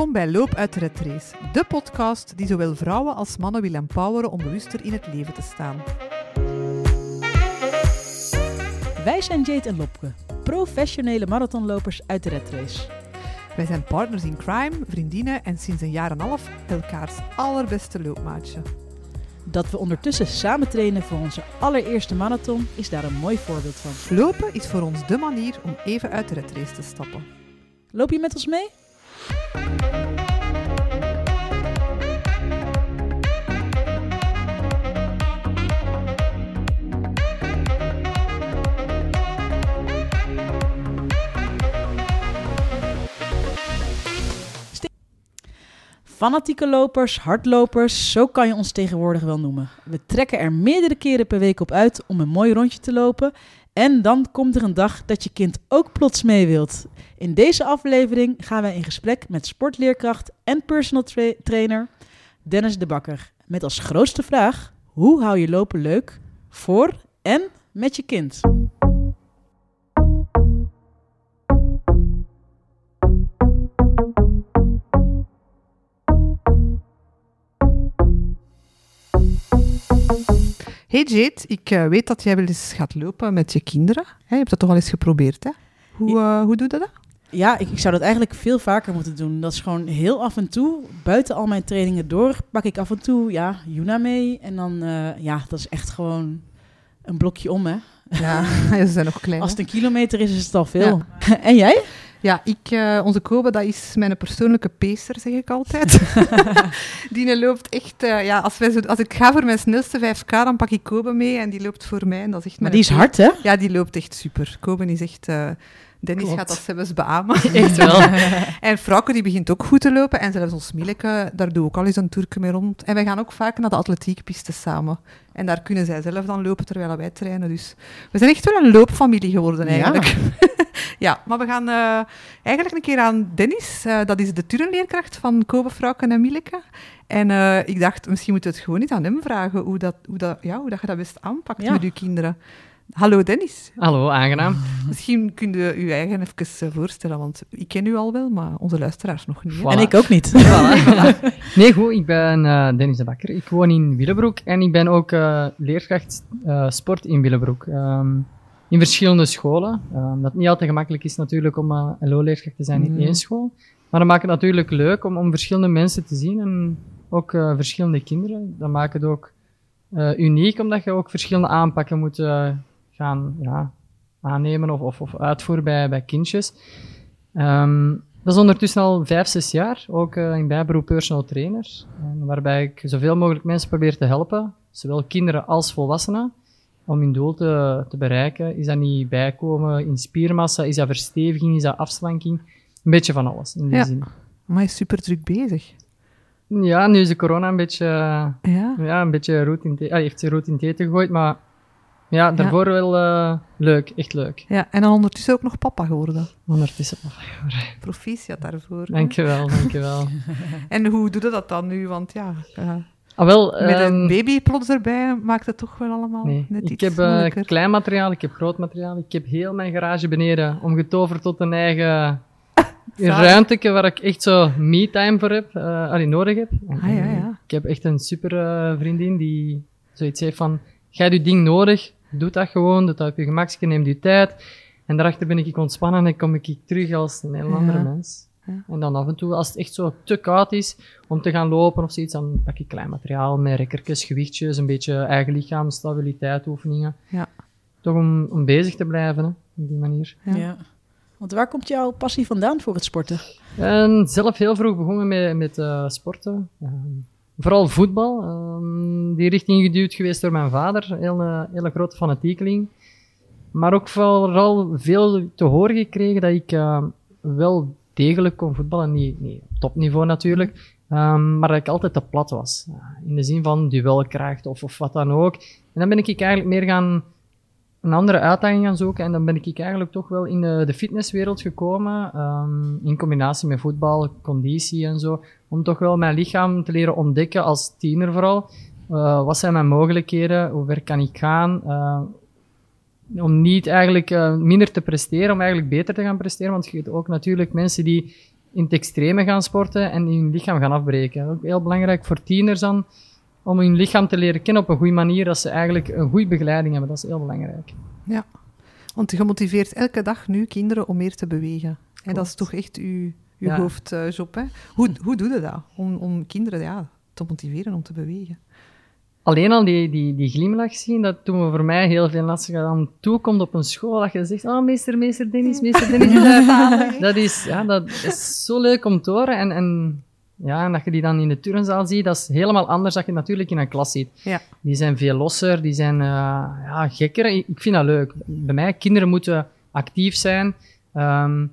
Welkom bij Loop uit de Red Race, de podcast die zowel vrouwen als mannen wil empoweren om bewuster in het leven te staan. Wij zijn Jade en Lopke, professionele marathonlopers uit de Red Race. Wij zijn partners in crime, vriendinnen en sinds een jaar en een half elkaars allerbeste loopmaatje. Dat we ondertussen samen trainen voor onze allereerste marathon is daar een mooi voorbeeld van. Lopen is voor ons de manier om even uit de Red Race te stappen. Loop je met ons mee? Fanatieke lopers, hardlopers, zo kan je ons tegenwoordig wel noemen. We trekken er meerdere keren per week op uit om een mooi rondje te lopen. En dan komt er een dag dat je kind ook plots mee wilt. In deze aflevering gaan wij in gesprek met sportleerkracht en personal tra- trainer Dennis de Bakker. Met als grootste vraag: hoe hou je lopen leuk voor en met je kind? Hey Jade, ik eh, weet dat jij wel eens gaat lopen met je kinderen. Hè, je hebt dat toch al eens geprobeerd, hè? Hoe, eh, hoe doe je dat? Ja, ik, ik zou dat eigenlijk veel vaker moeten doen. Dat is gewoon heel af en toe, buiten al mijn trainingen door, pak ik af en toe, ja, Juna mee. En dan, eh, ja, dat is echt gewoon een blokje om, hè. Ja, ze zijn nog klein. Als het een kilometer is, is het al veel. en jij? Ja, ik, eh, onze Kobe, dat is mijn persoonlijke pacer, zeg ik altijd. die loopt echt... eh, ja, als, wij zo, als ik ga voor mijn snelste 5K, dan pak ik Kobe mee en die loopt voor mij. En dat is echt Maar die is hard, hè? Ja, die loopt echt super. Kobe is echt... eh, Dennis Klopt. gaat dat zelfs beamen. Echt wel. En Frauke die begint ook goed te lopen. En zelfs ons Mieleke, daar doe ik ook al eens een toerke mee rond. En wij gaan ook vaak naar de atletiekpiste samen. En daar kunnen zij zelf dan lopen terwijl wij trainen. Dus we zijn echt wel een loopfamilie geworden eigenlijk. Ja, maar we gaan eh, eigenlijk een keer aan Dennis. eh, dat is de turnleerkracht van Kobe, Frauke en Mieleke. En eh, ik dacht, misschien moeten we het gewoon niet aan hem vragen hoe, dat, hoe, dat, ja, hoe dat je dat best aanpakt Ja. met je kinderen. Hallo Dennis. Hallo, aangenaam. Misschien kun je u eigen even eh, voorstellen, want ik ken u al wel, maar onze luisteraars nog niet. Voilà. En ik ook niet. Voilà. Nee, goed, ik ben eh, Dennis de Bakker. Ik woon in Willebroek en ik ben ook eh, leerkracht eh, sport in Willebroek. Ehm, in verschillende scholen. Ehm, dat niet altijd gemakkelijk is natuurlijk om eh LO-leerkracht te zijn in Mm. één school. Maar dat maakt het natuurlijk leuk om, om verschillende mensen te zien en ook eh, verschillende kinderen. Dat maakt het ook eh, uniek, omdat je ook verschillende aanpakken moet eh, gaan ja, aannemen of, of, of uitvoeren bij, bij kindjes. Ehm, dat is ondertussen al vijf, zes jaar, ook eh, in bijberoep personal trainer, waarbij ik zoveel mogelijk mensen probeer te helpen, zowel kinderen als volwassenen, om hun doel te, te bereiken. Is dat niet bijkomen in spiermassa, is dat versteviging, is dat afslanking? Een beetje van alles, in die Ja. zin. Maar hij is super druk bezig. Ja, nu is de corona een beetje, Ja. ja, een beetje roet in ah, heeft zijn roet in het gegooid, maar ja, daarvoor wel eh, leuk, echt leuk. ja. En dan ondertussen ook nog papa geworden. Ondertussen. Proficiat daarvoor. hè. Dankjewel, dankjewel. En hoe doe je dat dan nu? Want ja, eh, Ah, wel, met een ehm, baby plots erbij maakt het toch wel allemaal Nee, net ik iets heb eh, klein materiaal, ik heb groot materiaal. Ik heb heel mijn garage beneden omgetoverd tot een eigen ruimte waar ik echt zo me-time voor heb, allee, nodig heb. Ah, ja, ja. Ik heb echt een super vriendin die zoiets heeft van, jij hebt je ding nodig, doe dat gewoon, doe dat op je gemakje, neem je tijd. En daarachter ben ik ontspannen en kom ik terug als een heel andere Ja. mens. Ja. En dan af en toe, als het echt zo te koud is om te gaan lopen of zoiets, dan pak ik klein materiaal met rekkertjes, gewichtjes, een beetje eigen lichaamsstabiliteit oefeningen. Ja. Toch om, om bezig te blijven, hè, op die manier. Ja. Ja. Want waar komt jouw passie vandaan voor het sporten? En zelf heel vroeg begonnen met, met eh, sporten. Ehm, vooral voetbal. Ehm, die richting geduwd geweest door mijn vader. Eh, hele grote fanatiekeling. Maar ook vooral veel te horen gekregen dat ik eh, wel degelijk kon voetballen. Niet, niet op topniveau natuurlijk. ehm, maar dat ik altijd te plat was. In de zin van duelkracht of, of wat dan ook. En dan ben ik eigenlijk meer gaan een andere uitdaging gaan zoeken. En dan ben ik eigenlijk toch wel in de, de fitnesswereld gekomen. ehm, in combinatie met voetbal, conditie en zo. Om toch wel mijn lichaam te leren ontdekken als tiener vooral. Eh, wat zijn mijn mogelijkheden? Hoe ver kan ik gaan? Eh, om niet eigenlijk eh, minder te presteren, om eigenlijk beter te gaan presteren. Want je hebt ook natuurlijk mensen die in het extreme gaan sporten en hun lichaam gaan afbreken. Ook heel belangrijk voor tieners dan, om hun lichaam te leren kennen op een goede manier, dat ze eigenlijk een goede begeleiding hebben. Dat is heel belangrijk. Ja, want je motiveert elke dag nu kinderen om meer te bewegen. En dat is toch echt uw, uw Ja. hoofdjob. Hè? Hoe, hoe doe je dat? Om, om kinderen ja, te motiveren om te bewegen. Alleen al die, die, die glimlach zien, dat doen we voor mij heel veel. Als je dan toekomt op een school, dat je zegt, oh, meester, meester Dennis, meester Dennis. dat, is, ja, dat is zo leuk om te horen. En, en, ja, en dat je die dan in de turnzaal ziet, dat is helemaal anders dan je natuurlijk in een klas ziet. Ja. Die zijn veel losser, die zijn eh, ja, gekker. Ik ik vind dat leuk. Bij mij, kinderen moeten actief zijn. Ehm,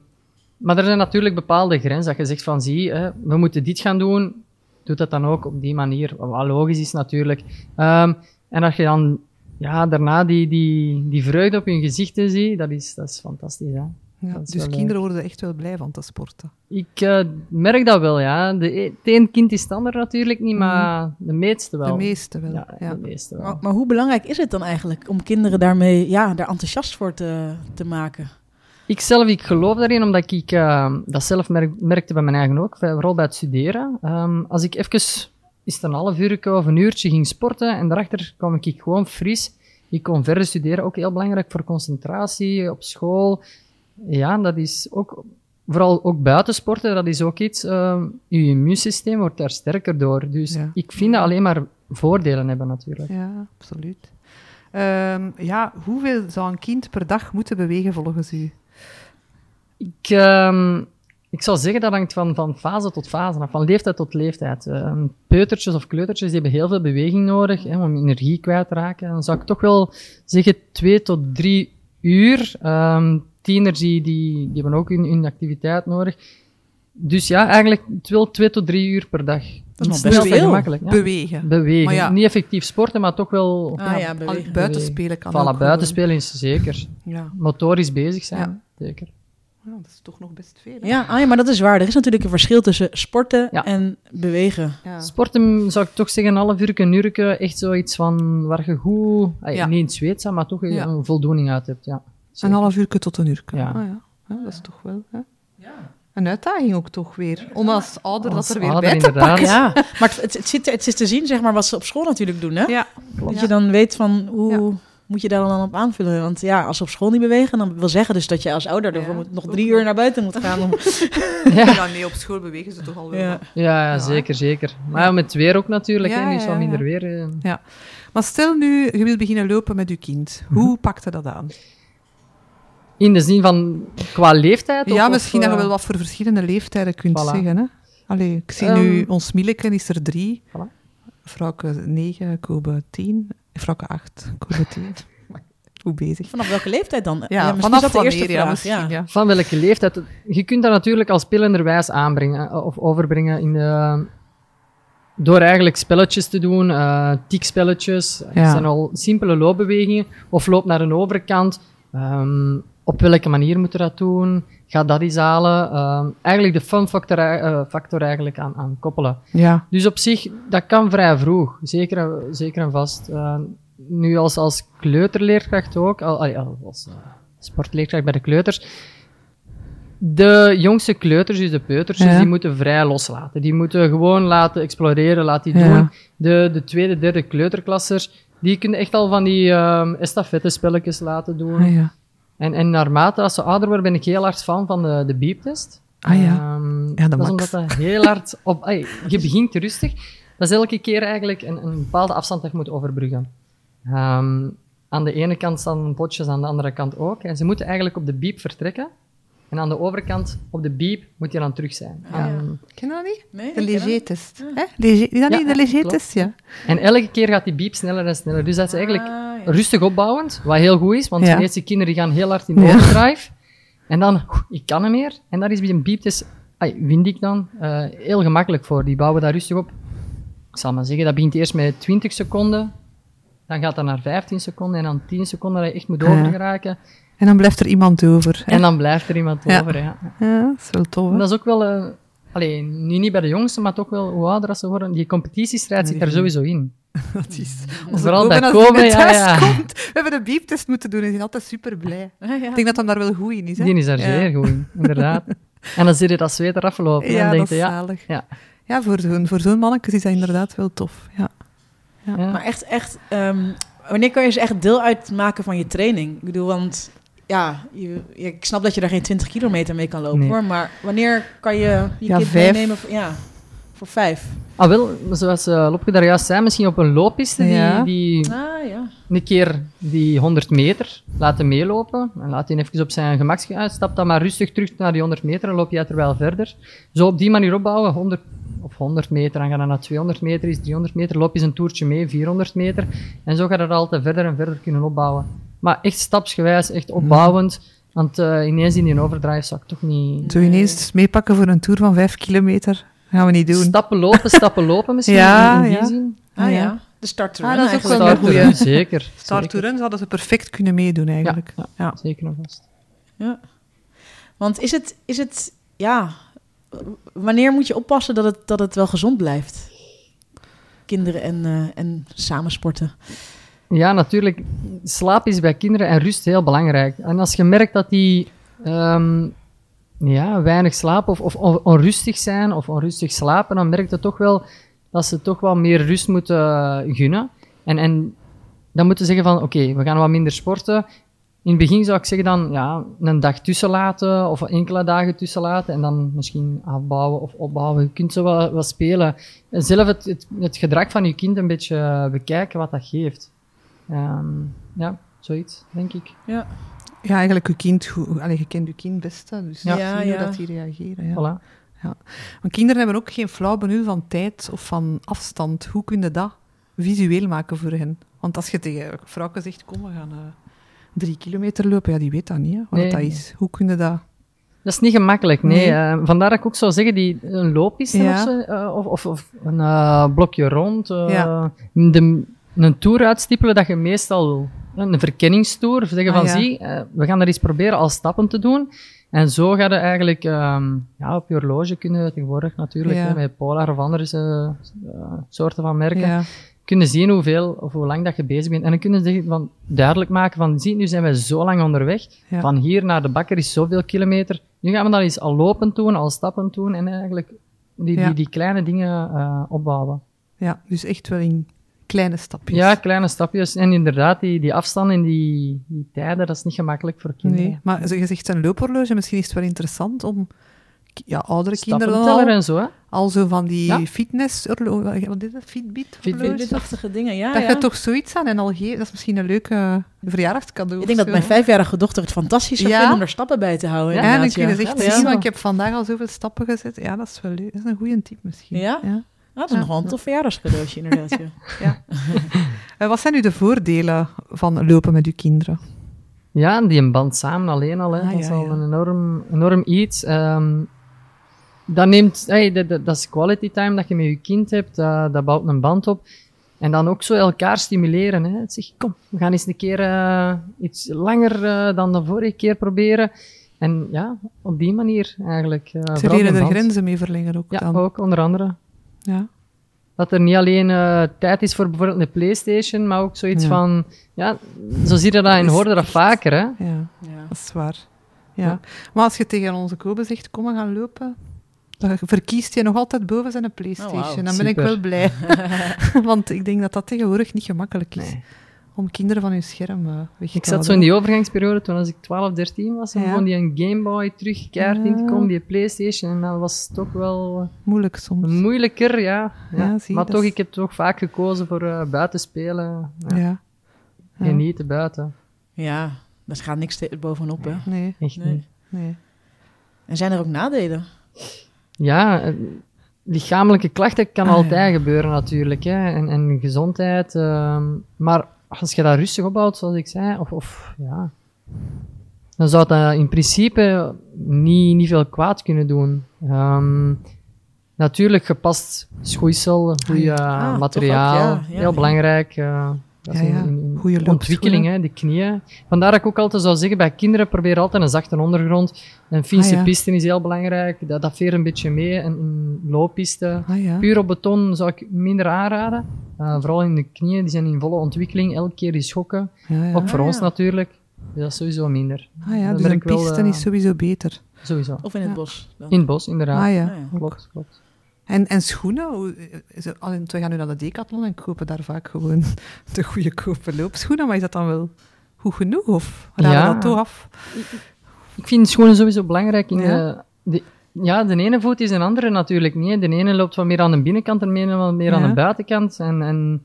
maar er zijn natuurlijk bepaalde grenzen. Dat je zegt van, zie, hè, we moeten dit gaan doen. Doe dat dan ook op die manier. Wat logisch is natuurlijk. Ehm, en dat je dan ja, daarna die, die, die vreugde op hun gezichten ziet, dat is, dat is fantastisch. Hè? Ja, Dat is dus wel, kinderen worden er echt wel blij van te sporten. Ik eh, merk dat wel, ja. De, e- het een kind is het ander natuurlijk niet, maar de meeste wel. De meeste wel. Ja, Ja, de meeste wel. Maar, maar hoe belangrijk is het dan eigenlijk om kinderen daarmee, ja, daar enthousiast voor te, te maken? Ik zelf, ik geloof daarin, omdat ik eh, dat zelf merk- merkte bij mijn eigen ook, vooral bij het studeren. Ehm, als ik even, is het een half uur of een uurtje ging sporten en daarachter kwam ik gewoon fris. Ik kon verder studeren, ook heel belangrijk voor concentratie op school. Ja, dat is ook, vooral ook buiten sporten, dat is ook iets, ehm, je immuunsysteem wordt daar sterker door. Dus Ja. ik vind dat alleen maar voordelen hebben natuurlijk. ja absoluut. Ehm, ja, hoeveel zou een kind per dag moeten bewegen volgens u? Ik, ehm, ik zou zeggen dat hangt van, van fase tot fase af, van leeftijd tot leeftijd. Ehm, peutertjes of kleutertjes die hebben heel veel beweging nodig hè, om energie kwijt te raken. Dan zou ik toch wel zeggen twee tot drie uur. Ehm tieners die, die, die hebben ook hun, hun activiteit nodig. Dus ja, eigenlijk wel twee tot drie uur per dag. Dat is Snel en gemakkelijk. Ja. Bewegen. Bewegen. Ja. Niet effectief sporten, maar toch wel Ah ja, al- bewegen. buiten spelen kan Voilà, ook buiten gewoon. spelen is zeker. Ja. Motorisch bezig zijn, Ja. zeker. Ja, dat is toch nog best veel. hè? Ja, ah, ja, maar dat is waar. Er is natuurlijk een verschil tussen sporten Ja. en bewegen. Ja. Sporten zou ik toch zeggen, een half uur, een uurtje, echt zoiets van waar je goed, ah, Ja. niet in het zweet maar toch Ja. een voldoening uit hebt. Ja. Een half uur tot een uur. Ja. Ah, ja. Ja, dat is toch wel. Hè? Een uitdaging ook toch weer. Om als ouder Als dat er weer ouder, bij te inderdaad. pakken. Ja, maar het, het, het zit, het is te zien, zeg maar, wat ze op school natuurlijk doen, hè? Ja. Dat Ja. je dan weet van, hoe Ja. Moet je daar dan op aanvullen? Want ja, als ze op school niet bewegen, dan wil zeggen dus dat je als ouder ervoor Ja. moet, nog drie uur naar buiten moet gaan. Om... Ja. nee, op school bewegen ze toch al wel. Ja. Ja, ja, Ja. zeker, zeker. Maar ja, met het weer ook natuurlijk, Ja, hè, nu is ja, wat ja, minder ja. weer. eh. Maar stel nu, je wilt beginnen lopen met je kind. Mhm. Hoe pakte dat aan? In de zin van qua leeftijd? ja, of- misschien of, dat je eh, wel wat voor verschillende leeftijden kunt Voilà. zeggen. Hè? Allee, ik zie nu, Ehm. ons Milleke is er drie. Voilà. Vrouwke negen, Kobe tien. Acht, Kobe tien. Goed bezig. Vanaf welke leeftijd dan? Ja, misschien vanaf is dat de eerste wanneer, ja, vraag. ja. ja. Van welke leeftijd? Je kunt dat natuurlijk als spelenderwijs aanbrengen eh, of overbrengen in de, door eigenlijk spelletjes te doen, eh tikspelletjes. Ja. Dat zijn al simpele loopbewegingen. Of loop naar een overkant. Ehm, op welke manier moet je dat doen? Ga dat eens halen. Ehm, eigenlijk de fun factor, eh, factor eigenlijk aan, aan koppelen. Ja. Dus op zich, dat kan vrij vroeg. Zeker, en- zeker en vast. Eh, nu als, als kleuterleerkracht ook, al, als eh, sportleerkracht bij de kleuters. De jongste kleuters, dus de peutertjes, Ja. die moeten vrij loslaten. Die moeten gewoon laten exploreren, laten die Ja. doen. De, de tweede, derde kleuterklassers, die kunnen echt al van die um, estafettespelletjes laten doen. Ah ja. En, en naarmate als ze ouder worden, ben ik heel hard fan van de, de beeptest. Ah ja. Ehm, Ja, de dat is omdat dat heel hard op... je begint rustig. Dat is elke keer eigenlijk een, een bepaalde afstand dat je moet overbruggen. Ehm, aan de ene kant staan potjes, aan de andere kant ook. En ze moeten eigenlijk op de beep vertrekken. En aan de overkant, op de beep, moet je dan terug zijn. Ah, ja. Ehm, Ken je dat niet? Nee, De hè? Léger- Is dat Ja, niet de ja, Léger-test? Ja. en elke keer gaat die beep sneller en sneller. Dus dat is eigenlijk Ah, ja. Rustig opbouwend, wat heel goed is, want de meeste kinderen gaan heel hard in overdrive. En dan, ik kan hem meer. En dat is bij een beeptest, ai, vind ik dan, eh, heel gemakkelijk voor. Die bouwen daar rustig op. Ik zal maar zeggen, dat begint eerst met 20 seconden. Dan gaat dat naar 15 seconden en dan 10 seconden dat je echt moet overgeraken. En dan blijft er iemand over. hè? En dan blijft er iemand over. Ja. Ja, dat is wel tof. Hè? dat is ook wel, eh allee, nu niet bij de jongsten, maar toch wel hoe ouder als ze worden. Die competitiestrijd zit er sowieso in. Dat is. Vooral bij hij ja, komt. We hebben de beeptest moeten doen en die is altijd super blij. Ja. Ik denk dat hij daar wel goed in is. Hè? Die is daar Ja. zeer goed in, inderdaad. En dan zie je dat zweet eraf lopen. en dan denk dat je, is ja, zalig. ja. Ja, voor zo'n voor zo'n mannetjes is dat inderdaad wel tof. Ja. ja. Maar echt, echt ehm, wanneer kan je ze echt deel uitmaken van je training? Ik bedoel, want ja, je, ik snap dat je daar geen 20 kilometer mee kan lopen Nee. hoor. Maar wanneer kan je je Ja, kind vijf. meenemen? Voor, ja, voor vijf. Ah, wel, zoals uh, Lopke daar juist zei, misschien op een looppiste Ja. die, die Ah ja. een keer die 100 meter laten meelopen. En laat hij even op zijn gemak gaan. Stap dan maar rustig terug naar die 100 meter en loop je terwijl verder. Zo op die manier opbouwen, 100 of 100 meter, dan ga je naar 200 meter, is 300 meter, loop je een toertje mee, 400 meter. En zo ga je er altijd verder en verder kunnen opbouwen. Maar echt stapsgewijs, echt opbouwend. Want eh, ineens in die overdrive zou ik toch niet... Zo ineens meepakken voor een tour van vijf kilometer. Gaan we niet doen. Stappen lopen, stappen lopen misschien, Ja, in, in die ja. zin. Ah ja. Ja. De start Ah, dat is ook eigenlijk. wel een Starten, goeie. Zeker. Star zeker. Tourens hadden ze perfect kunnen meedoen eigenlijk. Ja, Ja. zeker en vast. Ja. Want is het, is het, ja, wanneer moet je oppassen dat het, dat het wel gezond blijft? Kinderen en, eh, en samen sporten. Ja, natuurlijk. Slaap is bij kinderen en rust heel belangrijk. En als je merkt dat die ehm, ja, weinig slapen of, of on- onrustig zijn of onrustig slapen, dan merk je toch wel dat ze toch wel meer rust moeten gunnen. En, en dan moeten ze zeggen van, oké, we gaan wat minder sporten. In het begin zou ik zeggen dan, ja, een dag tussen laten of enkele dagen tussen laten en dan misschien afbouwen of opbouwen. Je kunt zo wel, spelen. En Zelf het, het, gedrag van je kind een beetje bekijken wat dat geeft. Ehm, ja, zoiets, denk ik. Ja. Ja, eigenlijk, je kind, allee, je kent je kind best, dus Ja. ja, Ja, ja. hoe dat die reageren. Ja. Voilà. Want kinderen hebben ook geen flauw benul van tijd of van afstand. Hoe kun je dat visueel maken voor hen? Want als je tegen vrouwen zegt, kom, we gaan eh, drie kilometer lopen, ja, die weet dat niet, hè, wat Nee. dat is. Hoe kun je dat... Dat is niet gemakkelijk, nee. Nee. Eh, vandaar dat ik ook zou zeggen, die, een Ja. of, zo, eh, of, of, of een blokje rond. Ja. de, een tour uitstippelen dat je meestal... Een verkenningstour, zeggen Ah, van ja. zie, eh, we gaan dat eens proberen als stappen te doen. En zo ga je eigenlijk ehm, ja, op je horloge kunnen tegenwoordig natuurlijk, Ja. hè, met Polar of andere eh, eh, soorten van merken, Ja, kunnen zien hoeveel of hoe lang dat je bezig bent. En dan kunnen ze van, duidelijk maken van, zie, nu zijn we zo lang onderweg. Van hier naar de bakker is zoveel kilometer. Nu gaan we dat eens al lopend doen, al stappend doen en eigenlijk die, die, die kleine dingen opbouwen. ja, dus echt wel in kleine stapjes. Ja, kleine stapjes. En inderdaad, die, die afstand en die, die tijden, dat is niet gemakkelijk voor kinderen. Nee, maar je zegt een loophorloge, misschien is het wel interessant om ja, oudere kinderen al, en zo, hè. al zo van die Ja. fitness wat is dat, Fitbit? Fitbit-achtige dingen, ja. dat ja. je toch zoiets aan en al geeft, dat is misschien een leuk eh, verjaardagscadeau. Ik denk dat mijn vijfjarige dochter het fantastisch zou Ja? vinden om er stappen bij te houden. Ja, Ja, dan kun je dus echt Ja, ja. zien, want ik heb vandaag al zoveel stappen gezet. Ja, dat is wel leuk. Dat is een goede tip misschien. Ja? Dat is Ja. nog wel een tof verjaardagscadeautje, inderdaad. Ja. Eh, wat zijn nu de voordelen van lopen met uw kinderen? Ja, die een band samen alleen al, hè. Ah, dat is al ja. een enorm, enorm iets. Ehm, dat, neemt, hey, dat, dat, dat is quality time dat je met je kind hebt, dat, dat bouwt een band op. En dan ook zo elkaar stimuleren. Hè. Zeg, kom, we gaan eens een keer eh, iets langer eh, dan de vorige keer proberen. En ja, op die manier eigenlijk. eh, Ze leren er band. grenzen mee verlengen ook Ja, dan. ook onder andere. Ja. Dat er niet alleen eh, tijd is voor bijvoorbeeld een Playstation, maar ook zoiets Ja. van... Ja, zo zie je dat en Is hoorde dat vaker, hè. Ja, Ja. dat is waar. Ja. Ja. Maar als je tegen onze Kobe zegt, kom, we gaan lopen, dan verkiest hij nog altijd boven zijn Playstation. Oh, wauw. Dan ben ik wel blij. Want ik denk dat dat tegenwoordig niet gemakkelijk is. Nee. Om kinderen van hun scherm eh, weg te Ik zat zo in die overgangsperiode toen als ik 12, 13 was. En Ja. begon die een Game Boy terug keihard in te Ja. komen, die Playstation. En dat was toch wel eh, Moeilijk soms. moeilijker, ja. ja. Ja, zie, maar toch, is- ik heb toch vaak gekozen voor eh buiten spelen. Ja. Ja. Ja. Genieten buiten. ja, daar gaat niks bovenop, hè. Nee, Echt Nee. niet. nee. En zijn er ook nadelen? Ja, lichamelijke klachten kan Ah, altijd ja. gebeuren natuurlijk. Hè. En, en gezondheid. ehm, maar als je dat rustig opbouwt, zoals ik zei, of, of ja, dan zou dat in principe niet, niet veel kwaad kunnen doen. Ehm, natuurlijk gepast schoeisel, goede Ah, toch materiaal, ook, ja, ja, heel ja. belangrijk. eh, dat is Ja, ja. Goeie ontwikkeling, hè, de knieën. Vandaar dat ik ook altijd zou zeggen, bij kinderen probeer altijd een zachte ondergrond. Een Finse Ah, ja. piste is heel belangrijk, dat, dat veert een beetje mee. Een, een looppiste, Ah ja. Puur op beton zou ik minder aanraden. Eh, vooral in de knieën, die zijn in volle ontwikkeling. Elke keer die schokken. Ja, ja. Ook voor Ah, ons ja. natuurlijk. Dus dat is sowieso minder. Ah ja, dus een wel, piste eh, is sowieso beter. sowieso. Of in het Ja. bos? dan? In het bos, inderdaad. Ah ja. Ah, ja. Klopt, klopt. En, en schoenen? We gaan nu naar de Decathlon en kopen daar vaak gewoon de goede kopen loopschoenen. Maar is dat dan wel goed genoeg? Of raden Ja. dat toch af? Ik vind schoenen sowieso belangrijk. In Ja? de, de, ja, de ene voet is een andere natuurlijk niet. De ene loopt wat meer aan de binnenkant en de andere wat meer aan de buitenkant. En, en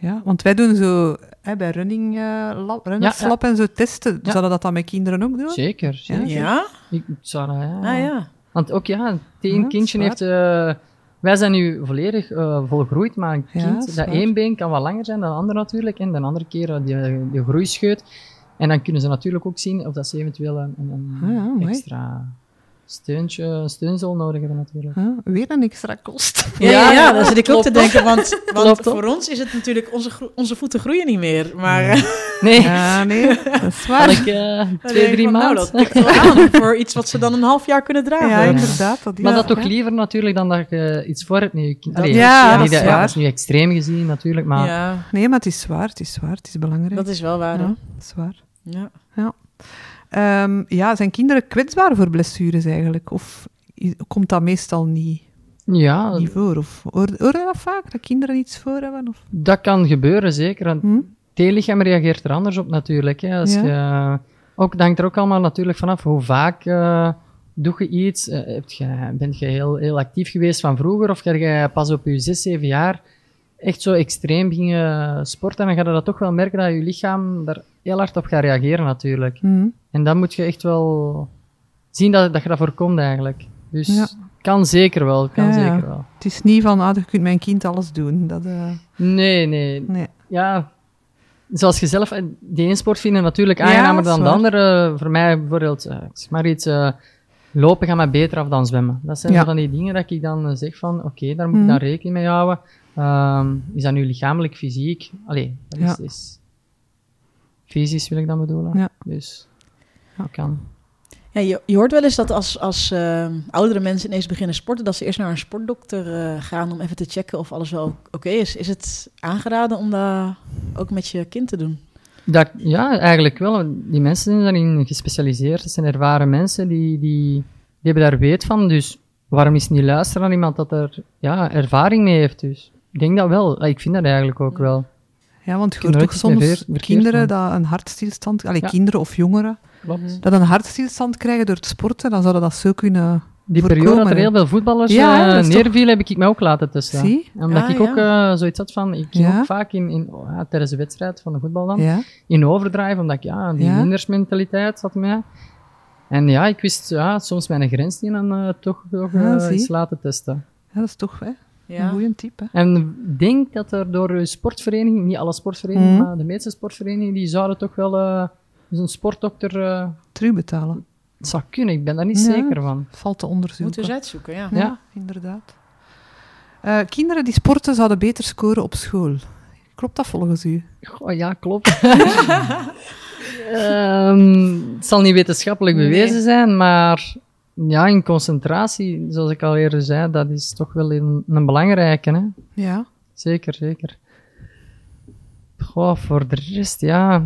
Ja, want wij doen zo hè, bij running, eh lab, runners Ja, ja. lab en zo testen. Ja. Zouden dat dan met kinderen ook doen? zeker, zeker. Ja? Ik, ik zou dat, ja. Ah ja. Want ook ja, het een Ja, kindje heeft... eh, wij zijn nu volledig eh, volgroeid, maar een kind, dat één been kan wat langer zijn dan de ander natuurlijk. En de andere keer eh, die, die groeischeut. En dan kunnen ze natuurlijk ook zien of dat ze eventueel een, een, Ah, extra steuntje, een steunzool nodig hebben natuurlijk. Huh? Weer een extra kost. Ja, ja, Ja, ja, daar zit ik ook te denken, want, want voor ons is het natuurlijk, onze, onze voeten groeien niet meer. Maar eh, Nee, Ja, nee, dat is had waar. ik eh, twee, drie nou, maanden. dat tikt wel aan voor iets wat ze dan een half jaar kunnen dragen. Ja, inderdaad. Dat Maar dat ja. toch liever natuurlijk dan dat je iets voor hebt. Kind- Allee, Ja, niet dat is dat is nu extreem gezien natuurlijk, maar Ja, Nee, maar het is zwaar. Het is zwaar. Het is belangrijk. dat is wel waar. hè? ja, dat is waar. Ja. Ehm, ja, zijn kinderen kwetsbaar voor blessures eigenlijk? Of komt dat meestal niet, ja, niet voor? Of hoor, hoor je dat vaak, dat kinderen iets voor hebben? Of? dat kan gebeuren zeker. Hm? het lichaam reageert er anders op natuurlijk. Hè. Als Ja. je, ook, dat hangt er ook allemaal natuurlijk vanaf hoe vaak eh, doe je iets. Eh, heb je, bent je heel, heel actief geweest van vroeger of ga je pas op je 6, 7 jaar echt zo extreem gingen sporten, dan ga je dat toch wel merken dat je lichaam daar heel hard op gaat reageren natuurlijk. Hm? En dan moet je echt wel zien dat, dat je dat voorkomt eigenlijk. Dus Ja. kan zeker wel, kan Ja, ja. zeker wel. Het is niet van, ah, je kunt mijn kind alles doen. Dat, eh, Nee, nee. nee. Ja, zoals je zelf, eh, die ene sport vinden natuurlijk aangenamer dan de andere. Voor mij bijvoorbeeld, eh, zeg maar iets, lopen gaat mij beter af dan zwemmen. Dat zijn van die dingen dat ik dan zeg van, oké, daar moet Mhm. ik dan rekening mee houden. Ehm, is dat nu lichamelijk, fysiek? Allee, dat is, Ja. is fysisch wil ik dan bedoelen. Ja. Dus, dat kan. Ja, je, je hoort wel eens dat als, als eh, oudere mensen ineens beginnen sporten, dat ze eerst naar een sportdokter eh, gaan om even te checken of alles wel oké is. Is het aangeraden om dat ook met je kind te doen? Dat, ja, eigenlijk wel. Die mensen zijn daarin gespecialiseerd. Het zijn ervaren mensen die, die, die hebben daar weet van. Dus waarom is niet luisteren naar iemand dat er ja, ervaring mee heeft? Dus ik denk dat wel. Ah, Ik vind dat eigenlijk ook wel. Ja, want je hoort toch soms verkeerd kinderen dat een hartstilstand... Allee, Ja. kinderen of jongeren, Klopt. dat een hartstilstand krijgen door het sporten, dan zouden dat zo kunnen... Die voorkomen, periode dat er heel veel voetballers Ja, toch- neervielen, heb ik mij ook laten testen. Zie? Omdat Ah, ik ook eh, zoiets had van, ik ging Ja. ook vaak in, in oh, ja, tijdens de wedstrijd van de voetbal dan, Ja, in overdrive, omdat ik ja, die Ja. winnersmentaliteit had mij. En ja, ik wist ja, soms mijn grens niet en eh, toch, toch eens laten testen. ja dat is toch hè, Ja. goede tip. Hè? En ik denk dat er door uw sportvereniging, niet alle sportverenigingen, Mhm. maar de meeste sportverenigingen, die zouden toch wel eh, dus een sportdokter, eh, Terug betalen. het zou kunnen, ik ben daar niet Ja. zeker van. Valt te Moeten onderzoeken. we eens uitzoeken, ja. Ja, Ja. inderdaad. Eh, kinderen die sporten zouden beter scoren op school. Klopt dat volgens u? Goh, ja, klopt. Ehm, het zal niet wetenschappelijk Nee. bewezen zijn, maar ja, in concentratie, zoals ik al eerder zei, dat is toch wel een, een belangrijke. Hè? Ja. Zeker, zeker. Goh, voor de rest, ja.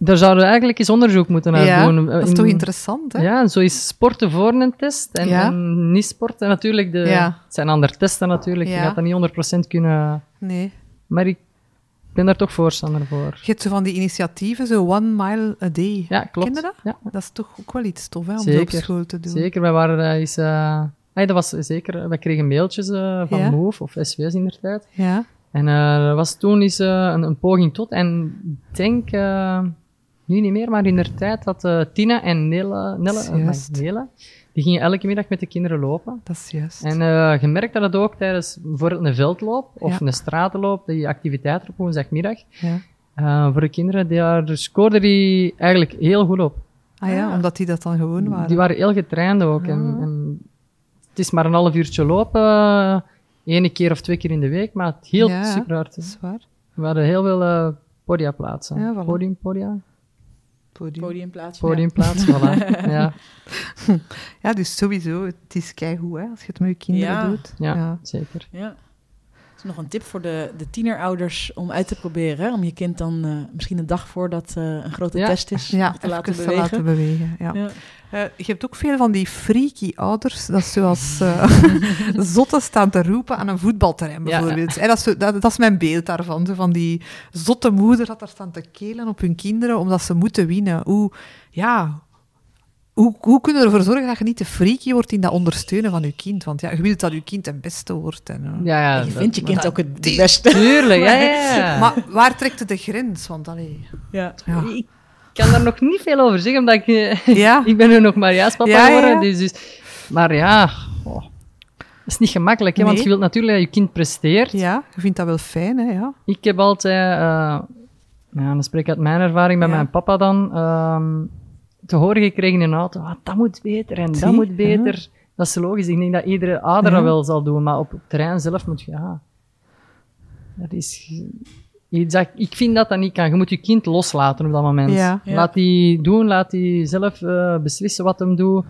Daar zouden we eigenlijk eens onderzoek moeten naar ja doen. dat is In- toch interessant, hè? Ja, zo is sporten voor een test en, Ja. en niet sporten natuurlijk. De, Ja. Het zijn andere testen natuurlijk. Je gaat dat niet 100% kunnen. Nee. Maar ik ben daar toch voorstander voor. Je hebt zo van die initiatieven, zo one mile a day. Ja, klopt. Ken je dat? Ja, Dat is toch ook wel iets tof, hè, om zo op Zeker. school te doen. zeker. Wij waren eh, eens. eh, ah, dat was zeker. Wij kregen mailtjes eh, van Ja. Move of SWS in der tijd. Ja. En eh, er was toen eh, een, een poging tot. En ik denk, eh, nu niet meer, maar in der tijd eh, Tina en Nelle, Nelle, eh. Nelle, die gingen elke middag met de kinderen lopen. Dat is juist. En eh, je merkt dat het ook tijdens bijvoorbeeld een veldloop of Ja. een stratenloop, die activiteit op woensdagmiddag, ja. eh, voor de kinderen, daar scoorden die eigenlijk heel goed op. Ah ja, Ah. omdat die dat dan gewoon waren. Die waren heel getraind ook. En, Ah. en het is maar een half uurtje lopen, eh, één keer of twee keer in de week, maar het hield Ja, super hard. Dat is waar. We hadden heel veel eh podiaplaatsen. Ja, voilà. Podium, podia? Podium. Podiumplaats. Podiumplaats, voilà. Ja, Ja, dus sowieso, het is keigoed hè, als je het met je kinderen Ja. doet. ja, zeker. Ja. Is nog een tip voor de, de tienerouders om uit te proberen. Hè? Om je kind dan eh, misschien een dag voordat eh een grote Ja. test is Ja, te laten bewegen. te laten bewegen. Ja. Ja. Eh, je hebt ook veel van die freaky ouders, dat is zoals eh zotten staan te roepen aan een voetbalterrein Ja. bijvoorbeeld. En dat, is zo, dat, dat is mijn beeld daarvan, zo van die zotte moeder dat daar staan te kelen op hun kinderen omdat ze moeten winnen. Hoe, ja, hoe, hoe kunnen we ervoor zorgen dat je niet te freaky wordt in dat ondersteunen van je kind? Want ja, je wilt dat je kind het beste wordt. En, eh. Ja, ja. je dat- vindt je kind ook het beste. Tuurlijk, ja, ja, ja. Maar waar trekt het de grens? Want allee, Ja. ja. Ik kan daar nog niet veel over zeggen, omdat ik... Ja. ik ben nu nog maar juist papa geworden, ja. dus, dus... Maar ja... oh, dat is niet gemakkelijk, hè, want Nee. je wilt natuurlijk dat je kind presteert. ja, je vindt dat wel fijn, hè? Ja. Ik heb altijd... eh, ja, dan spreek ik uit mijn ervaring met Ja. mijn papa dan... ehm, te horen gekregen in de auto, ah, dat moet beter en Zie, dat moet ja. beter. Dat is logisch. Ik denk dat iedere ouder Ja. dat wel zal doen, maar op het terrein zelf moet je... Ja, dat is... iets dat- ik vind dat dat niet kan. Je moet je kind loslaten op dat moment. Ja. Ja. Laat die doen, laat die zelf eh, beslissen wat hem doet.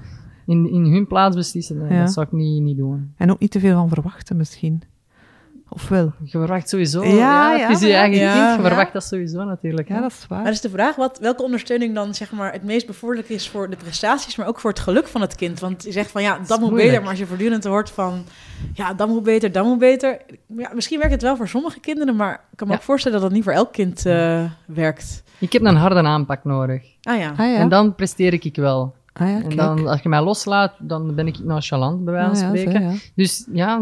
In, in hun plaats beslissen. Nee, Ja. Dat zou ik niet, niet doen. En ook niet te veel van verwachten, misschien. Of wel? Je verwacht sowieso. Ja, Ja, ja, het is je ja. eigen Ja. kind. Je Ja. verwacht dat sowieso natuurlijk. Ja, hè. dat is waar. Maar is de vraag wat, welke ondersteuning dan zeg maar, het meest bevorderlijk is voor de prestaties, maar ook voor het geluk van het kind. Want je zegt van ja, dat moet moeilijk. beter, maar als je voortdurend hoort van ja, dat moet beter, dat moet beter. Ja, misschien werkt het wel voor sommige kinderen, maar ik kan me Ja. ook voorstellen dat dat niet voor elk kind eh, werkt. Ik heb een harde aanpak nodig. Ah ja. Ah, ja. En dan presteer ik wel. ah, ja, En dan, als je mij loslaat, dan ben ik nonchalant, bij wijze van Ah, ja, spreken. zo, ja. Dus ja,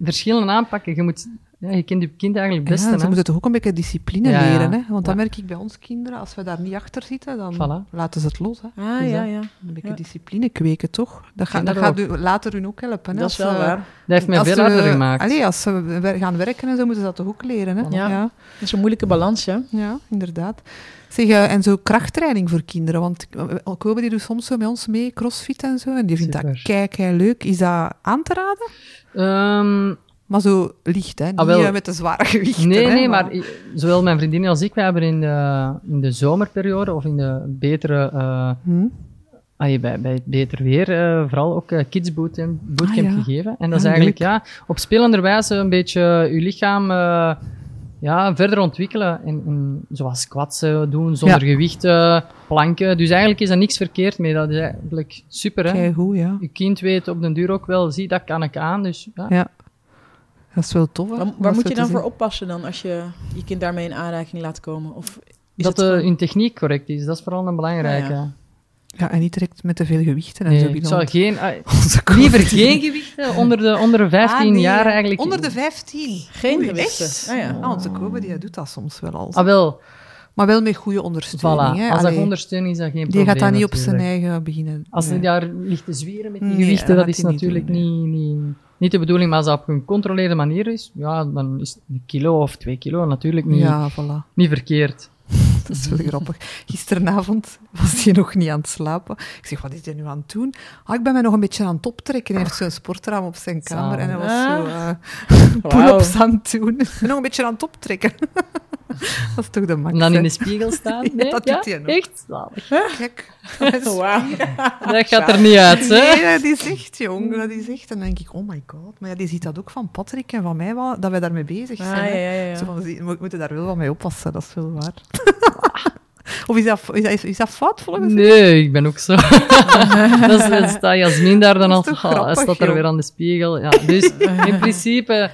verschillende aanpakken. Je moet... Ja, je kent je kind eigenlijk het beste. Ja, ze hè. moeten toch ook een beetje discipline Ja, leren, hè? Want dat Ja. merk ik bij ons kinderen. Als we daar niet achter zitten, dan Voilà. laten ze het los, hè? Ah Dus ja, dat- ja. Een beetje Ja. discipline kweken, toch? Dat, gaat vind dat dat gaat u later hun ook helpen, hè? Dat is Als wel ze- waar. Dat heeft mij veel harder gemaakt. Allee, als ze wer- gaan werken en zo, moeten ze dat toch ook leren, hè? Ja. ja. Dat is een moeilijke balans, ja. Ja, inderdaad. Zeg, eh, en zo krachttraining voor kinderen, want eh, Kobe die doet soms zo met ons mee, crossfit en zo, en die vindt dat Super. kijk, kei leuk. Is dat aan te raden? Ehm, Maar zo licht, hè? Niet Ah, eh, met de zware gewichten, nee, hè, nee, maar zowel mijn vriendin als ik, wij hebben in de, in de zomerperiode of in de betere, eh, Hm? ah, bij, bij het beter weer, eh, vooral ook eh, kids bootcamp, bootcamp Ah, ja. gegeven. En dat is eigenlijk leuk. ja, op spelende wijze een beetje je lichaam ja, verder ontwikkelen. En, en zoals squats doen, zonder gewichten, planken. Dus eigenlijk is er niks verkeerd mee. Dat is eigenlijk super. Hè? Goed, ja. Je kind weet op den duur ook wel, zie, dat kan ik aan. Dus ja. Dat is wel tof, hè, Waar, moet je dan voor zien. oppassen dan als je je kind daarmee in aanraking laat komen? Of is dat het de, gewoon- hun techniek correct is, dat is vooral een belangrijke. Ja. Ja, en niet direct met te veel gewichten en Nee, zo. ik zou ons- geen, ah, liever geen gewichten onder de, onder de 15 Ah, nee, jaar eigenlijk. Onder de 15? Geen Oei, gewichten. echt? Ah, ja. Ah, onze Kobe die doet dat soms wel al. Ah, wel, Maar wel met goede ondersteuning. voilà. hè. Als dat ondersteuning is, dat geen die probleem. gaat dat niet op zijn eigen beginnen. Als hij Nee. daar ligt te zwieren met die Nee, gewichten, dat dat is natuurlijk doen, niet, niet, niet de bedoeling. Maar als dat op een controleerde manier is, ja, dan is een kilo of twee kilo natuurlijk niet, Ja, voilà. niet verkeerd. Dat is wel grappig. Gisteravond was hij nog niet aan het slapen. Ik zeg, wat is hij nu aan het doen? Ah, ik ben mij nog een beetje aan het optrekken. Hij heeft zo'n sportraam op zijn kamer en hij was zo Wauw. pull-ups aan het doen. Nog een beetje aan het optrekken. dat is toch de max, En dan hè? in de spiegel staan? Ja, Nee, dat ja, doet hij nog. Echt? Zalig. Kijk. Dat. Dat gaat er niet uit, hè? Nee, dat is echt, jong. Dat is echt. En dan denk ik, oh my god. Maar ja, die ziet dat ook van Patrick en van mij, wel, dat wij daarmee bezig Ah, zijn. ja, hè. ja, ja. Zo van, zie- we moeten daar wel wat mee oppassen, dat is wel waar. of is dat, is, dat, is dat fout volgens mij? Nee, ik ben ook zo. dat is, dan staat Jasmin daar dan al. Oh, hij staat er weer aan de spiegel. Ja, dus in principe,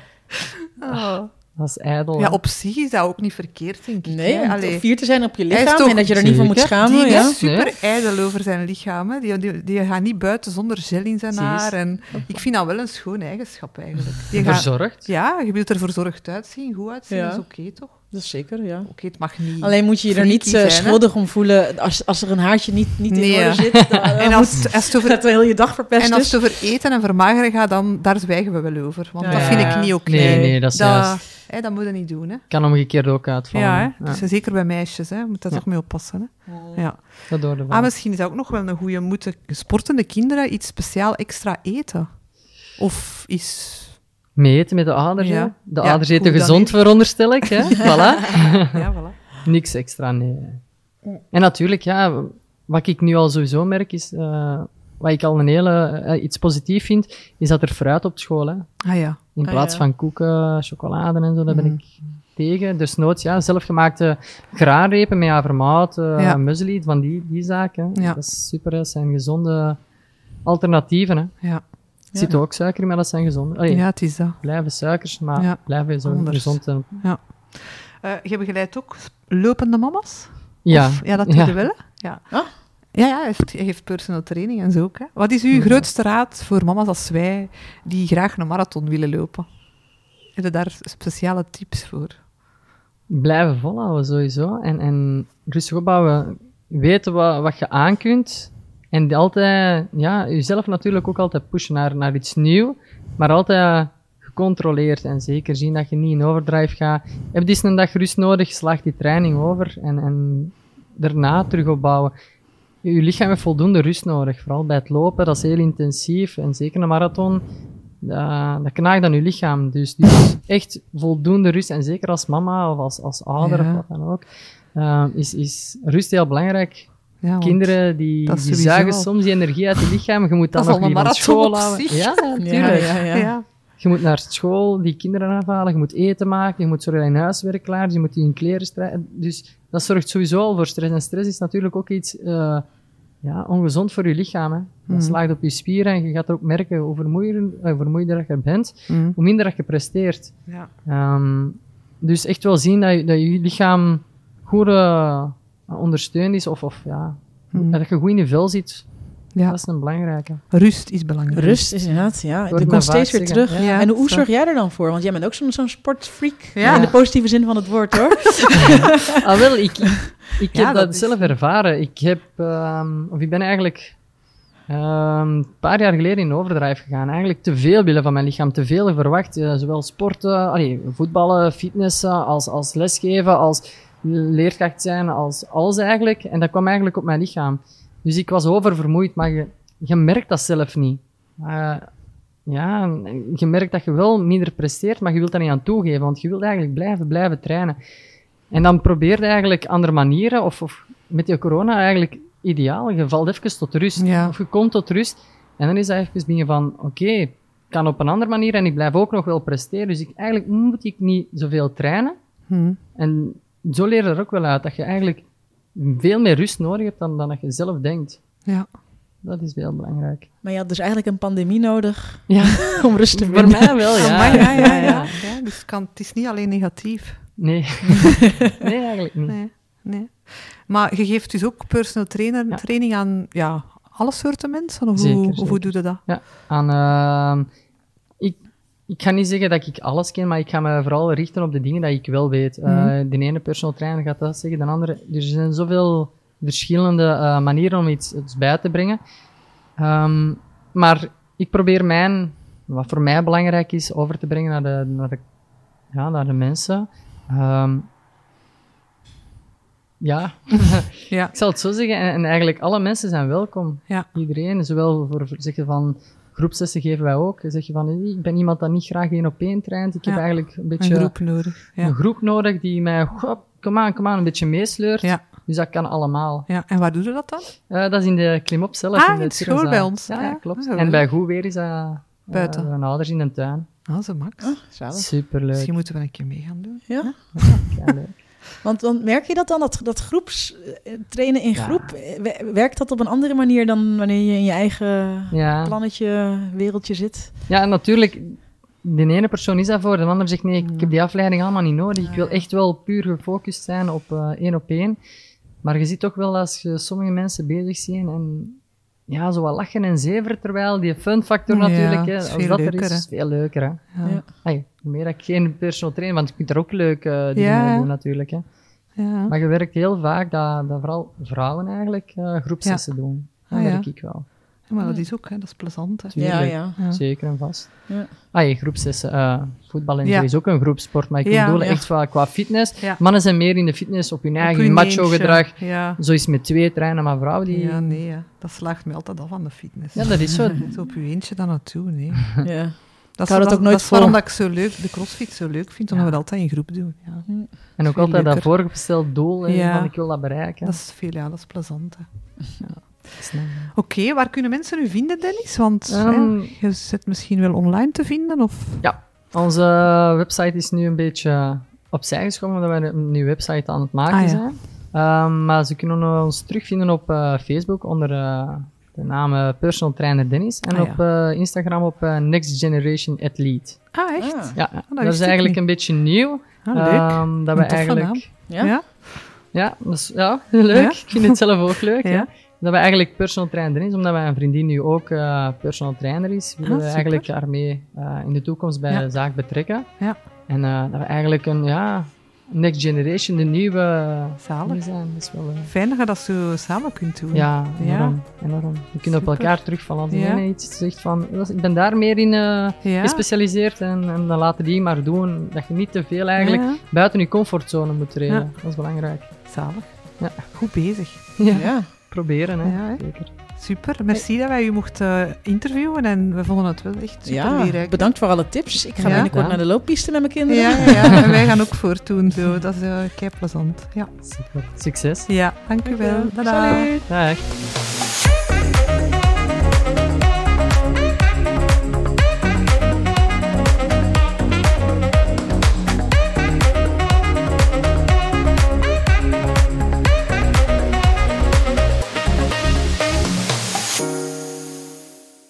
Ah. Dat is ijdel. Ja, op zich is dat ook niet verkeerd, denk ik. Nee, hè. om fier te zijn op je lichaam toch en dat je er niet voor moet schamen. die Ja. is super ijdel over zijn lichaam. Hè. Die, die, die gaat niet buiten zonder gel in zijn Zie haar. En ik vind dat wel een schoon eigenschap eigenlijk. Die gaat, Verzorgd. ja, je wilt er verzorgd uitzien, goed uitzien, Ja. dat is oké toch? Dat is zeker, ja. Oké, het mag niet. Alleen moet je je er niet eh, zijn, schuldig om voelen als, als er een haartje niet, niet Nee, in orde zit. Dan, dan en moet als, als het over dat heel je dag verpest En als het over eten en vermageren gaat, dan daar zwijgen we wel over. Want Ja. dat vind ik niet oké. Nee, nee, dat is juist. Hè, dat moet je niet doen. Hè. Kan omgekeerd ook uitvallen. Ja, hè. Dus zeker bij meisjes, hè. moet daar Ja. toch mee oppassen. Hè. Ja. Dat door de Ah, misschien is dat ook nog wel een goede. Moeten sportende kinderen iets speciaal extra eten? Of is... Mee eten met de ouders. Ja. De Ja, ouders goed, eten gezond, veronderstel ik. Hè? voilà. Ja, voilà. Niks extra, nee. En natuurlijk, ja, wat ik nu al sowieso merk is, eh, wat ik al een hele, eh, iets positief vind, is dat er fruit op school, hè. Ah ja. In Ah, plaats ja. van koeken, chocolade en zo, daar ben Mhm. ik tegen. Dus nooit, ja, zelfgemaakte graanrepen met havermout, Ja. muesli, van die, die zaken. Ja. Dat is super, dat zijn gezonde alternatieven, hè. Ja. Er Ja. zit ook suiker in, maar dat zijn gezonde. Allee, ja, het is dat. blijven suikers, maar Ja. blijven zo Anders. gezond. en- Eh, je begeleidt ook lopende mama's? Ja. Of- ja, dat doe Ja. je wel, hè? Ja. Ah. Ja, ja, hij heeft, hij heeft personal training en zo ook. Hè. Wat is uw Ja. grootste raad voor mama's als wij die graag een marathon willen lopen? Heb je daar speciale tips voor? blijven volhouden sowieso. En, en rustig opbouwen. Weten wat, wat je aan kunt. En altijd, ja, jezelf natuurlijk ook altijd pushen naar, naar iets nieuws. Maar altijd gecontroleerd en zeker zien dat je niet in overdrive gaat. Heb je eens een dag rust nodig, slaag die training over en, en daarna terug opbouwen. Je lichaam heeft voldoende rust nodig, vooral bij het lopen, dat is heel intensief. En zeker een marathon, dat, dat knaagt aan je lichaam. Dus, dus echt voldoende rust. En zeker als mama of als, als ouder Ja. of wat dan ook, eh, is, is rust heel belangrijk. Ja, Kinderen die, die sowieso zuigen soms die energie uit je lichaam. Je moet dan nog marathon school. Ja, natuurlijk. ja. Je moet naar school die kinderen afhalen, je moet eten maken, je moet zorgen dat je huiswerk klaar is, je moet die in kleren strijden. Dus dat zorgt sowieso al voor stress. En stress is natuurlijk ook iets eh, ja, ongezond voor je lichaam. Hè. Dat Mhm. slaagt op je spieren en je gaat er ook merken hoe vermoeider, eh, vermoeider dat je bent, Mm. hoe minder dat je presteert. Ja. Ehm, dus echt wel zien dat je, dat je lichaam goed eh, ondersteund is, of, of ja, Mm. dat je goed in je vel zit. Ja. Dat is een belangrijke. Rust is belangrijk. Rust is inderdaad, ja. het komt steeds weer zeggen. terug. Ja, en hoe zo. zorg jij er dan voor? Want jij bent ook zo'n zo'n sportfreak. Ja. In de positieve zin van het woord, hoor. Ah, wel, ik, ik Ja, heb dat dat, is- zelf ervaren. Ik heb, ehm, of ik ben eigenlijk ehm, een paar jaar geleden in overdrive gegaan. Eigenlijk te veel willen van mijn lichaam, te veel verwacht. eh, zowel sporten, allee, voetballen, fitnessen, als, als lesgeven, als leerkracht zijn, als alles eigenlijk. En dat kwam eigenlijk op mijn lichaam. Dus ik was oververmoeid, maar je, je merkt dat zelf niet. Ja, je merkt dat je wel minder presteert, maar je wilt daar niet aan toegeven, want je wilt eigenlijk blijven, blijven trainen. En dan probeer je eigenlijk andere manieren, of, of met je corona eigenlijk ideaal. Je valt even tot rust, Ja. of je komt tot rust. En dan is dat even dingen van, oké, ik kan op een andere manier en ik blijf ook nog wel presteren. Dus ik, eigenlijk moet ik niet zoveel trainen. Hm. En zo leer je er ook wel uit, dat je eigenlijk veel meer rust nodig hebt dan, dan dat je zelf denkt. Ja. Dat is heel belangrijk. Maar je had dus eigenlijk een pandemie nodig Ja, om rust te voor vinden. mij wel, ja. Amai, ja, ja, ja. ja. Dus het, kan, het is niet alleen negatief. Nee. nee, eigenlijk niet. Nee, nee. Maar je geeft dus ook personal trainer, Ja. training aan ja, alle soorten mensen? Of Zeker, hoe, of zeker. hoe doe je dat? Ja, aan, ehm, ik, ga niet zeggen dat ik alles ken, maar ik ga me vooral richten op de dingen die ik wel weet. Eh, Mhm. de ene personal trainer gaat dat zeggen, de andere... Er zijn zoveel verschillende eh, manieren om iets, iets bij te brengen. Ehm, maar ik probeer mijn, wat voor mij belangrijk is, over te brengen naar de, naar de, ja, naar de mensen. Ehm, ja, Ja. ik zal het zo zeggen. En, en eigenlijk alle mensen zijn welkom. Ja. Iedereen, zowel voor voor zeggen van groepslessen geven wij ook. Dan zeg je van, "Hey, ik ben iemand dat niet graag één op één traint. Ik heb eigenlijk een beetje Een groep nodig. Ja. een groep nodig die mij, hop, kom aan, kom aan, een beetje meesleurt. Ja. Dus dat kan allemaal. ja. En waar doe je dat dan? Eh, dat is in de klimop zelf. Ah, in de het school bij ons. Ja, Ja. klopt. En bij goed weer is dat eh, Buiten. mijn ouders in de tuin. Ah, zo max. Zalig. Superleuk. Misschien moeten we een keer mee gaan doen. Ja? Ja, leuk. Want merk je dat dan, dat, dat groeps eh, trainen in groep, eh, we- werkt dat op een andere manier dan wanneer je in je eigen Ja. plannetje, wereldje zit? ja, en natuurlijk, de ene persoon is daarvoor, de ander zegt nee, ik heb die afleiding allemaal niet nodig. Ik wil echt wel puur gefocust zijn op eh, één op één. Maar je ziet toch wel als je sommige mensen bezig zien en ja, zo wat lachen en zeveren, terwijl die fun factor Ja, natuurlijk, hè, is als dat er leuker, is, hè. is veel leuker. Hè. Ja. Ja. Ay, hoe meer dat ik geen personal trainer, want je kunt er ook leuke eh, dingen Ja. doen natuurlijk. Hè. Ja. Maar je werkt heel vaak dat, dat vooral vrouwen eigenlijk eh groepslessen doen. Dat Ah, ik wel. Ja, maar dat is ook, hè. dat is plezant. Hè. Ja, ja. Ja. Zeker en vast. Ja. Ah, je groepslessen. eh voetbal en Ja. is ook een groepsport, maar ik Ja, bedoel ja. echt qua, qua fitness. Ja. Mannen zijn meer in de fitness op hun eigen macho-gedrag. Ja. Zo is met twee trainen, maar vrouwen die... ja, nee, hè. dat slaagt me altijd af aan de fitness. Ja, dat is zo. Zo op je eentje dan naartoe, nee. ja. Dat hou is, dat ook nooit dat is waarom dat ik zo leuk, de crossfit zo leuk vind, omdat Ja. we dat altijd in groep doen. Ja. En ook altijd dat voorgesteld doel, hè, Ja. van ik wil dat bereiken. Dat is veel, ja, dat is plezant. Hè. Snel. Oké, waar kunnen mensen u vinden, Dennis? Want Ehm, hè, je zit misschien wel online te vinden, of... Onze website is nu een beetje opzij geschoven, omdat we een nieuwe website aan het maken Ah, ja. zijn. Ehm, maar ze kunnen ons terugvinden op eh, Facebook onder eh, de naam Personal Trainer Dennis. En Ah, ja. op eh, Instagram op Next Generation Athlete. Ah, echt? Ah, Ja, dat is eigenlijk niet. een beetje nieuw. Ah, leuk. Ehm, dat we eigenlijk... naam. ja? ja? Ja, dat is, ja, leuk. Ja? Ik vind het zelf ook leuk. Ja. Dat we eigenlijk personal trainer is, omdat mijn vriendin nu ook eh, personal trainer is, willen Ah, we super. eigenlijk haar mee eh, in de toekomst bij Ja. de zaak betrekken. Ja. En eh, dat we eigenlijk een, ja, next generation, de nieuwe Zalig. zijn. Dat is wel, Fijn dat je dat zo samen kunt doen. ja, Ja. enorm. enorm. We kunnen op Super. elkaar terugvallen. Als Ja. iets zegt van, ik ben daar meer in gespecialiseerd en, en dan laten die maar doen. Dat je niet te veel eigenlijk buiten je comfortzone moet treden. Ja. Dat is belangrijk. zalig. Ja. Goed bezig. Ja. Proberen hè. Ja, hè. Zeker. Super. Merci dat wij u mochten eh, interviewen en we vonden het wel echt super Ja, leerrijk. bedankt voor alle tips. Ik ga Ja. binnenkort Ja. naar de looppiste met mijn kinderen. Ja, ja, ja. en wij gaan ook voortdoen. Zo. Dat is uh, kei plezant. Ja. Super. Succes. ja, dank u wel. Dag.